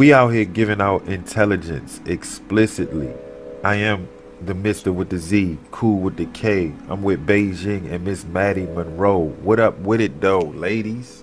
We out here giving out intelligence explicitly. I am the Mister with the Z, cool with the K. I'm with Beijing and Miss Maddie Monroe. What up with it though, ladies?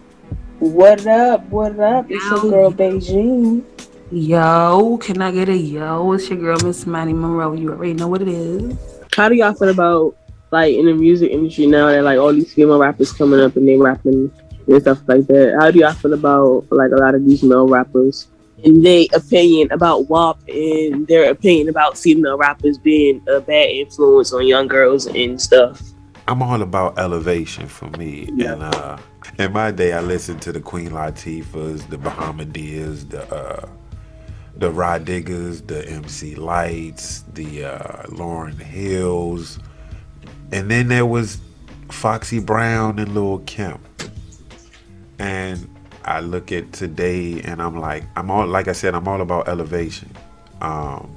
What up? What up? It's your girl Beijing. Yo, can I get a yo? It's your girl Miss Maddie Monroe. You already know what it is. How do y'all feel about like in the music industry now that like all these female rappers coming up and they rapping and stuff like that? How do y'all feel about like a lot of these male rappers? And their opinion about WAP and their opinion about female rappers being a bad influence on young girls and stuff. I'm all about elevation for me. Yeah. And uh in my day I listened to the Queen Latifahs, the Bahamadias, the uh the Rah Diggas, the MC Lytes, the uh Lauryn Hills. And then there was Foxy Brown and Lil Kim. And I look at today and I'm like, I'm all like I said, I'm all about elevation. Um,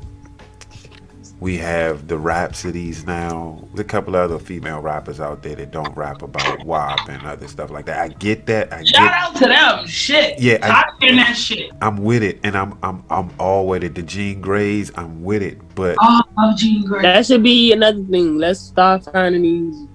we have the Rapsodys now. There's a couple of other female rappers out there that don't rap about WAP and other stuff like that. I get that. I Shout get. out to them. Shit. Yeah, I- Tired of hearing that shit. I'm with it, and I'm I'm I'm all with it. The Jean Graes, I'm with it. But Oh, I love Jean Grae. That should be another thing. Let's start finding these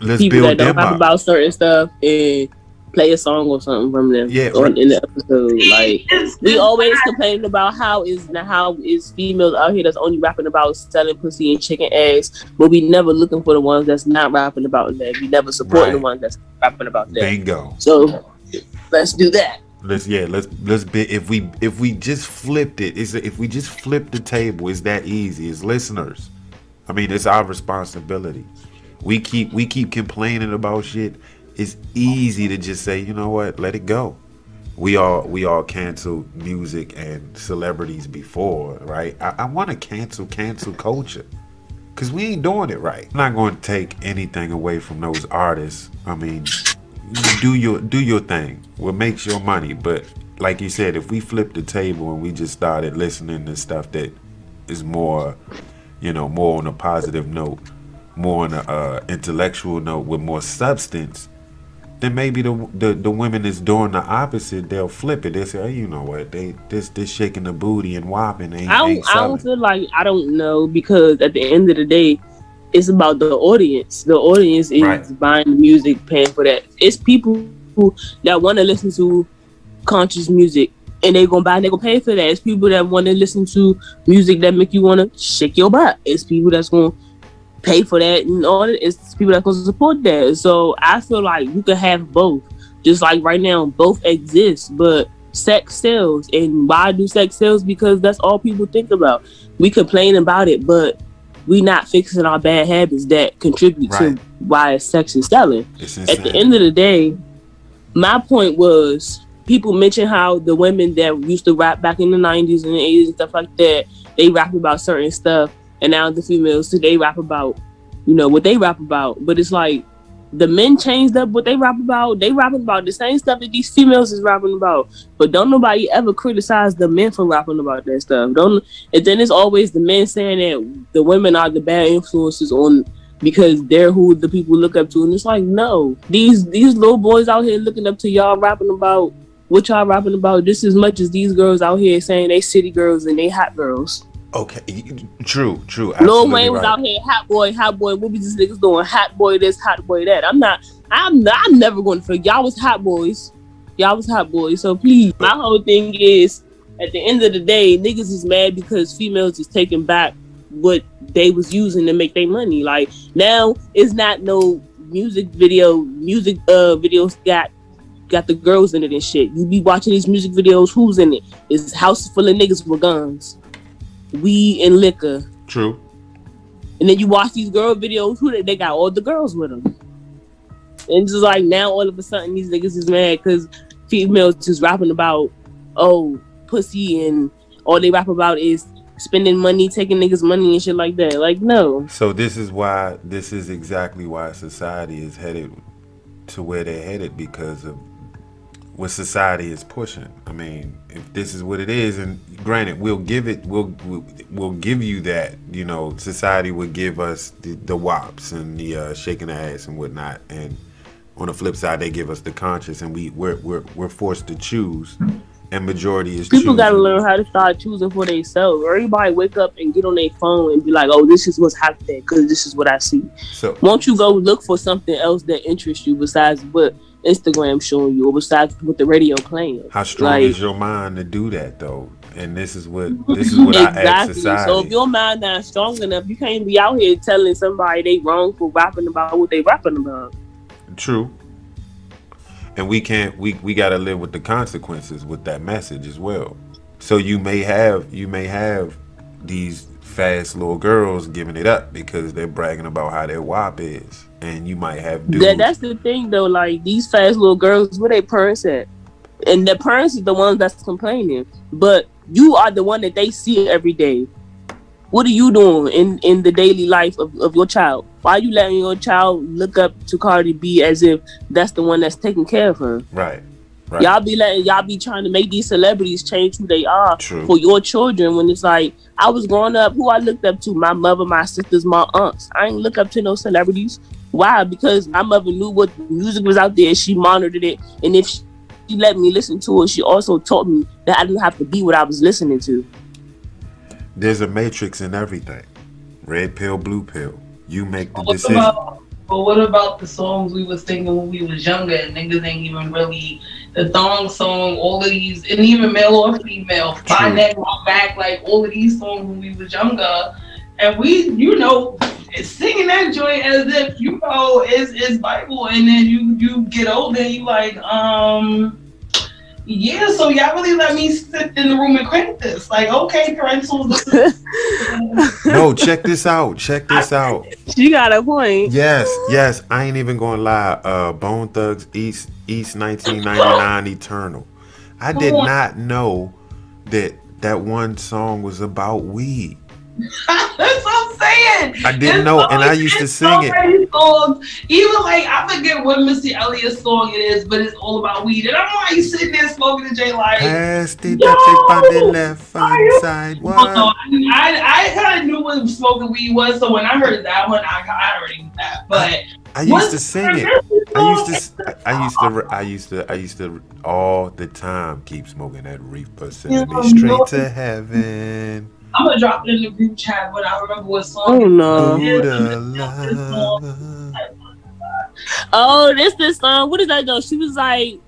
let's people build that don't them rap up. about certain stuff and play a song or something from them. Yeah, on, right. in the episode. Like we always not- complain about how is how is females out here that's only rapping about selling pussy and chicken eggs, but we never looking for the ones that's not rapping about that. We never supporting the ones that's rapping about that. Bingo. So let's do that. Let's yeah. Let's let's be if we if we just flipped it. Is if we just flipped the table. It's that easy. As listeners, I mean, it's our responsibility. We keep we keep complaining about shit. It's easy to just say, you know what, let it go. We all we all canceled music and celebrities before, right? I, I want to cancel cancel culture. Cause we ain't doing it right. I'm not going to take anything away from those artists. I mean, do your do your thing. What makes your money? But like you said, if we flip the table and we just started listening to stuff that is more, you know, more on a positive note, more on a uh, intellectual note with more substance, then maybe the, the the women that's doing the opposite, they'll flip it. They'll say, oh, you know what? They this this shaking the booty and whopping ain't, I don't, I don't feel like I don't know because at the end of the day, it's about the audience. The audience is Right. buying the music, paying for that. It's people who that want to listen to conscious music and they gonna buy and they gonna pay for that. It's people that want to listen to music that make you wanna shake your butt. It's people that's gonna pay for that and all that. It's people that gonna support that. So I feel like you can have both. Just like right now, both exist, but sex sells. And why do sex sells? Because that's all people think about. We complain about it, but we not fixing our bad habits that contribute Right. to why sex is selling at the end of the day, my point was people mention how the women that used to rap back in the 90s and the 80s and stuff like that, they rap about certain stuff. And now the females today rap about, you know, what they rap about. But it's like the men changed up what they rap about. They rapping about the same stuff that these females is rapping about. But don't nobody ever criticize the men for rapping about that stuff. Don't and then it's always the men saying that the women are the bad influences on because they're who the people look up to. And it's like, no, these these little boys out here looking up to y'all rapping about what y'all rapping about just as much as these girls out here saying they city girls and they hot girls. Okay, true, true. Lil Wayne was right. out here, hot boy, hot boy. What was these niggas doing? Hot boy this, hot boy that. I'm not. I'm. Not, I'm never going to forget. Y'all was hot boys. Y'all was hot boys. So please, my whole thing is, at the end of the day, niggas is mad because females is taking back what they was using to make their money. Like now, it's not no music video. Music uh videos got got the girls in it and shit. You be watching these music videos. Who's in it? It's house full of niggas with guns, weed and liquor. True. And then you watch these girl videos, who they, they got all the girls with them. And just like now, all of a sudden, these niggas is mad because females just rapping about, oh, pussy, and all they rap about is spending money, taking niggas' money and shit like that. Like, no. So this is why this is exactly why society is headed to where they're headed because of what society is pushing. I mean, if this is what it is, and granted, we'll give it, we'll we'll, give you that. You know, society will give us the, the wops and the uh, shaking the ass and whatnot, and On the flip side, they give us the conscious, and we we're we're, we're forced to choose, and majority is People choosing. gotta learn how to start choosing for themselves. Everybody wake up and get on their phone and be like, "Oh, this is what's happening because this is what I see." So Won't you go look for something else that interests you besides what Instagram showing you or besides what the radio playing? how strong Like- is your mind to do that though? And this is what this is what I ask Exactly. So if your mind not strong enough, you can't be out here telling somebody they wrong for rapping about what they rapping about. True. And we can't we we got to live with the consequences with that message as well. So you may have you may have these fast little girls giving it up because they're bragging about how their wop is, and you might have dudes. That, that's the thing though. Like these fast little girls, where they parents at? And the parents is the ones that's complaining. But you are the one that they see every day. What are you doing in in the daily life of, of your child? Why are you letting your child look up to Cardi B as if that's the one that's taking care of her? right. Right. Y'all be letting y'all be trying to make these celebrities change who they are True. for your children when it's like I was growing up, who I looked up to, my mother, my sisters, my aunts. I ain't look up to no celebrities. Why? Because my mother knew what music was out there, she monitored it, and if she, she let me listen to it, she also taught me that I didn't have to be what I was listening to. There's a matrix in everything. Red pill, blue pill. You make the But what decision. But what about the songs we was singing when we was younger and niggas ain't even really the thong song, all of these, and even male or female, True. my neck, my back, like all of these songs when we was younger, and we, you know, singing that joint as if you know is is Bible, and then you you get older, and you like, um. Yeah, so y'all really let me sit in the room and crank this. Like, okay, parental. no, check this out. Check this out. she got a point. Yes, yes. I ain't even gonna lie. Uh, Bone Thugs East East 1999 Eternal. I did not know that that one song was about weed. That's what I'm saying. I didn't It's know, so- and I used to sing so it. Songs. Even like I forget what Missy Elliott song it is, but it's all about weed. And I'm like sitting there smoking the J like. Pass the! Dutchie on the left Are hand side. Oh, no, I, I, I kind of knew what smoking weed was, so when I heard that one, I, I already knew that. But I used to sing it. I used to, I used to, I used to, I used to all the time keep smoking that reefer, sending Yeah, me straight to heaven. I'm gonna drop it in the group chat when I remember what song. Oh it no. Oh, this this song. What is that though? She was like,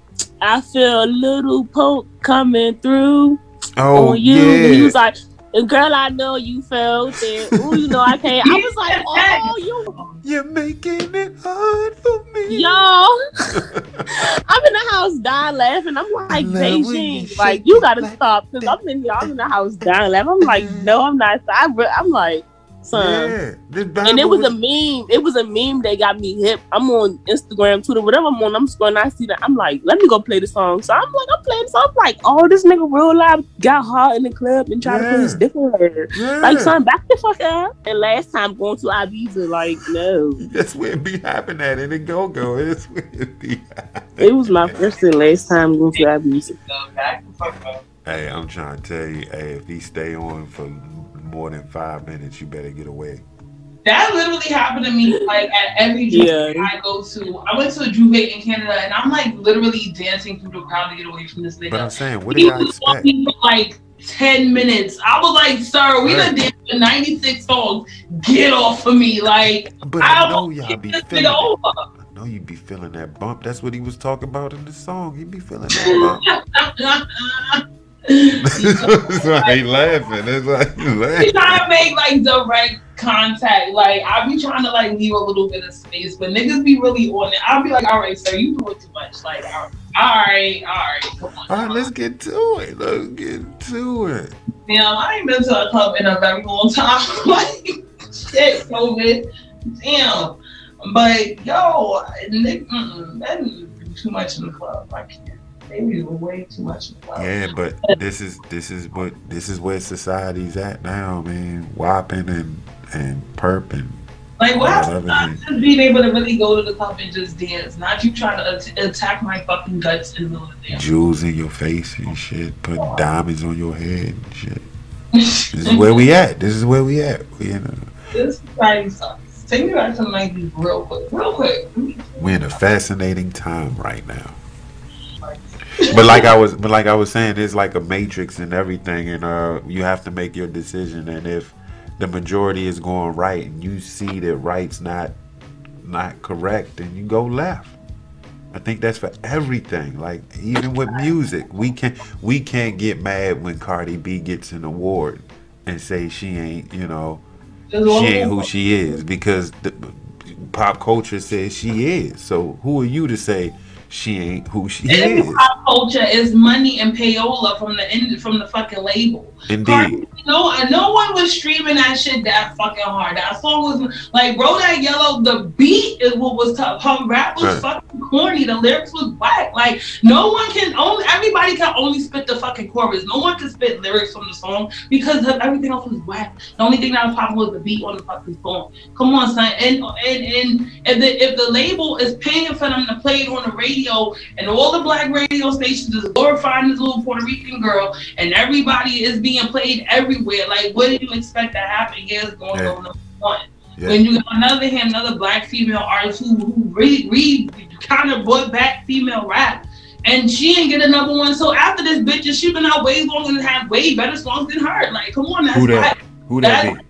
I feel a little poke coming through. Oh on you. And he was like, girl, I know you felt it. Ooh, you know I can't. I was like, oh, you, You're making it hard for me. y'all. I'm in the house dying laughing. I'm like, love you Beijing, like you gotta like stop because I'm in, I'm in the house dying laughing. I'm like, no, I'm not. I, I'm like, son. Yeah, And it Bible was a meme. It was a meme that got me hip. I'm on Instagram, Twitter, whatever I'm on. I'm scrolling. I see that. I'm like, let me go play the song. So I'm like, I'm playing the song. I'm like, oh, this nigga real life got hot in the club and tried to put his Yeah. dick on her. yeah. Like, son, back the fuck up. And last time going to Ibiza, like, no. That's where it be happening at in the go go. That's where it be. happening. It was my first and last time going to Ibiza. Go back the. Hey, I'm trying to tell you, hey, if he stay on for more than five minutes, you better get away. That literally happened to me like at every Yeah. I go to. I went to a J'ouvert in Canada and I'm like literally dancing through the crowd to get away from this nigga. But I'm saying, what do he y'all was expect? talking for like 10 minutes. I was like, sir, we done Right. danced for 96 songs. Get off of me. Like, But I I know y'all be feeling over. I know you be feeling that bump. That's what he was talking about in the song. He be feeling that bump. That's why he laughing. That's why he laughing. trying to make like direct contact. Like I be trying to like leave a little bit of space, but niggas be really on it. I'll be like, all right, sir, you doing too much. Like, all right, all right, come on. All right, let's get to it. Let's get to it. Damn, I ain't been to a club in a very long time. like, shit, COVID. Damn. But yo, mm-mm, that too much in the club. I can't. They be way too much. Yeah, but this is this is what this is where society's at now, man. Whopping and and perping. Like, what? Not just being able to really go to the club and just dance. Not you trying to at- attack my fucking guts in the middle of the dance. Jewels in your face and shit. Putting oh. diamonds on your head and shit. This is where we at. This is where we at. We in a, this society sucks. Take me back to the 90s real quick. Real quick. We're in a fascinating time right now. But like I was, but like I was saying, it's like a matrix and everything, and uh, you have to make your decision. And if the majority is going right, and you see that right's not not correct, then you go left. I think that's for everything. Like even with music, we can we can't get mad when Cardi B gets an award and say she ain't, you know, she ain't who she is because the pop culture says she is. So who are you to say she ain't who she And is? pop culture is money and payola from the end from the fucking label. Indeed. No, and no one was streaming that shit that fucking hard. That song was like, bro, that yellow. The beat is what was tough. Her rap was Right. fucking corny. The lyrics was whack. Like, no one can only. Everybody can only spit the fucking chorus. No one can spit lyrics from the song because everything else was whack. The only thing that was popping was the beat on the fucking song. Come on, son. And and and if the if the label is paying for them to play it on the radio, and all the black radio stations is glorifying this little Puerto Rican girl, and everybody is being played everywhere. Like, what did you expect to happen? Yeah, it's going Yeah. go number one. Yeah. When you got on the hand, another black female artist who who re, re kind of brought back female rap. And she ain't get a number one. So after this bitch, she been out way longer and have way better songs than her. Like, come on, that's Who that? Who that be?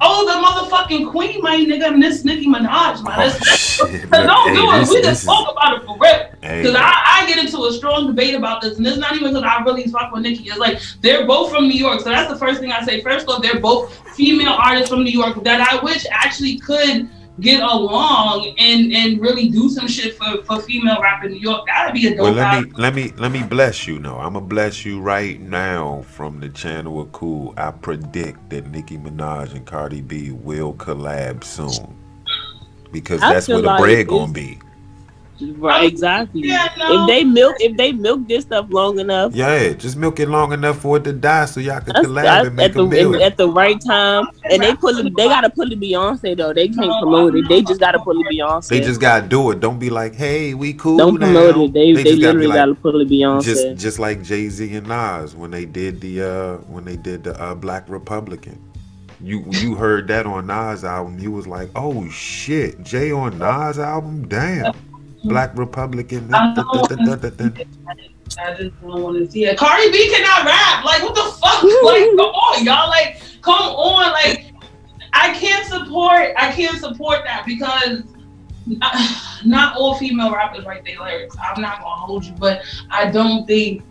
Oh, the motherfucking queen, my nigga, Miss Nicki Minaj, my. Oh, That's, shit. no, Hey, do it. this- We just is- talk about it for real. hey, Because I, I get into a strong debate about this, and it's not even because I really fuck with Nicki. It's like they're both from New York, so that's the first thing I say. First off, they're both female artists from New York that I wish actually could get along and and really do some shit for, for female rap in New York. That'd be a dope. Well, let album. me let me let me bless you. No, I'm gonna bless you right now from the channel of cool. I predict that Nicki Minaj and Cardi B will collab soon because I that's where the like bread it's- gonna be. Right, exactly. Yeah, no. If they milk, if they milk this stuff long enough, Yeah, just milk it long enough for it to die, so y'all can that's, collab that's and make at the a million. at the right time. And they put it, they gotta put it Beyonce though. They can't promote it. They just gotta put it Beyonce. They just gotta do it. Don't be like, "Hey, we cool don't now." promote it. They they, just gotta literally like, gotta put it Beyonce. just just like Jay Z and Nas when they did the uh when they did the uh, Black Republican. You you heard that on Nas album, you was like, oh shit, Jay on Nas album, damn. Black Republican. I da- da- da- da- da- da. I just don't want to see it. Cardi B cannot rap. Like, what the fuck? like, come on, y'all. Like, come on. Like, I can't support. I can't support that because uh, not all female rappers write their lyrics. I'm not gonna hold you, but I don't think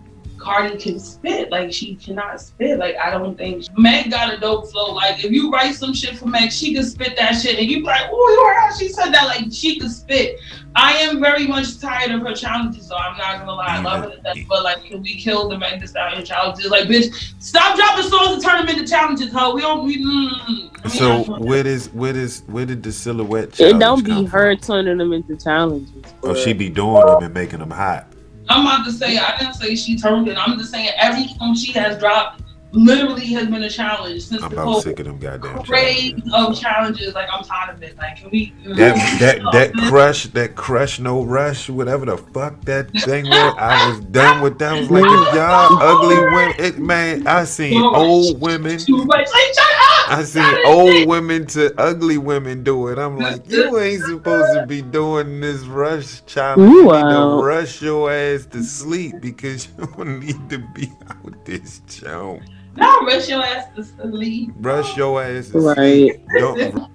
Cardi can spit. Like, she cannot spit. Like, I don't think Meg got a dope flow. Like, if you write some shit for Meg, she can spit that shit, and you be like, oh, you heard how she said that? Like, she could spit. I am very much tired of her challenges, so I'm not gonna lie. I love her to death, but like, can we kill the Meg Thee Stallion challenges? Like, bitch, stop dropping songs and turn them into challenges, huh? We don't. We, mm, So I- where does where does where did the silhouette it challenge don't be her from? turning them into challenges. Oh, she be doing them and making them hot. I'm about to say I didn't say she turned it. I'm just saying every song she has dropped literally has been a challenge since I'm the whole sick of them goddamn challenges. of challenges. Like, I'm tired of it. Like, can we? That that oh, that crush, that crush, no rush, whatever the fuck that thing was. I was done with that. I was like, y'all ugly women, it, man. I seen old women. Too much. Like, shut up. I seen That is old it. women to ugly women do it. I'm like, you ain't supposed to be doing this rush challenge. You need Wow. to uh, rush your ass to sleep because you don't need to be out this jump. Now rush your ass to sleep. Rush your ass to Right. sleep. Don't,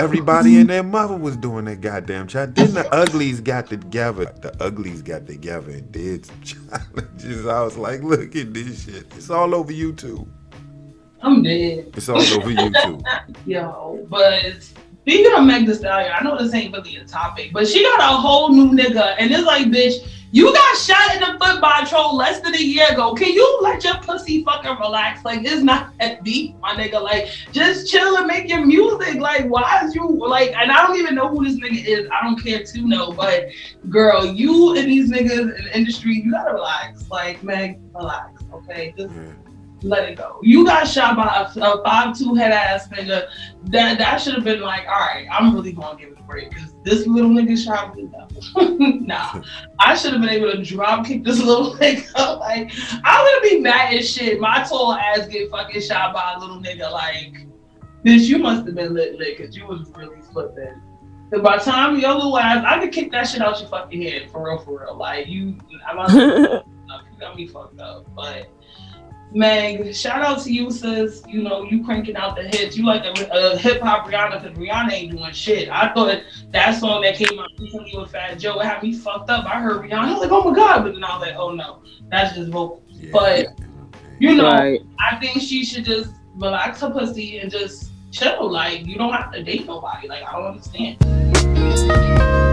Everybody and their mother was doing that goddamn challenge. Then the uglies got together. The uglies got together and did some challenges. I was like, look at this shit. It's all over YouTube. I'm dead. It's all over YouTube. Yo, but speaking of Meg Thee Stallion, I know this ain't really a topic, but she got a whole new nigga, and it's like, bitch, you got shot in the foot by a troll less than a year ago. Can you let your pussy fucking relax? Like, it's not that deep, my nigga. Like, just chill and make your music. Like, why is you like? And I don't even know who this nigga is. I don't care to know, but girl, you and these niggas in the industry, you gotta relax. Like, Meg, relax, okay? Just. Let it go. You got shot by a, a five two head ass nigga. That that should have been like, all right, I'm really gonna give it a break because this little nigga shot me. No. nah, I should have been able to drop kick this little nigga. Like, I'm gonna be mad as shit. My tall ass get fucking shot by a little nigga. Like, Bitch, you must have been lit lit because you was really flipping. Cause by the time your little ass, I could kick that shit out your fucking head for real, for real. Like you, I'm not, you got me fucked up. But Meg, shout out to you, sis. You know, you cranking out the hits. You like a, a uh, hip hop Rihanna because Rihanna ain't doing shit. I thought that song that came out recently with Fat Joe had me fucked up. I heard Rihanna, I was like, oh my god, but then I was like, oh no, that's just vocals. Yeah, But you know, right. I think she should just relax her pussy and just chill. Like you don't have to date nobody. Like I don't understand.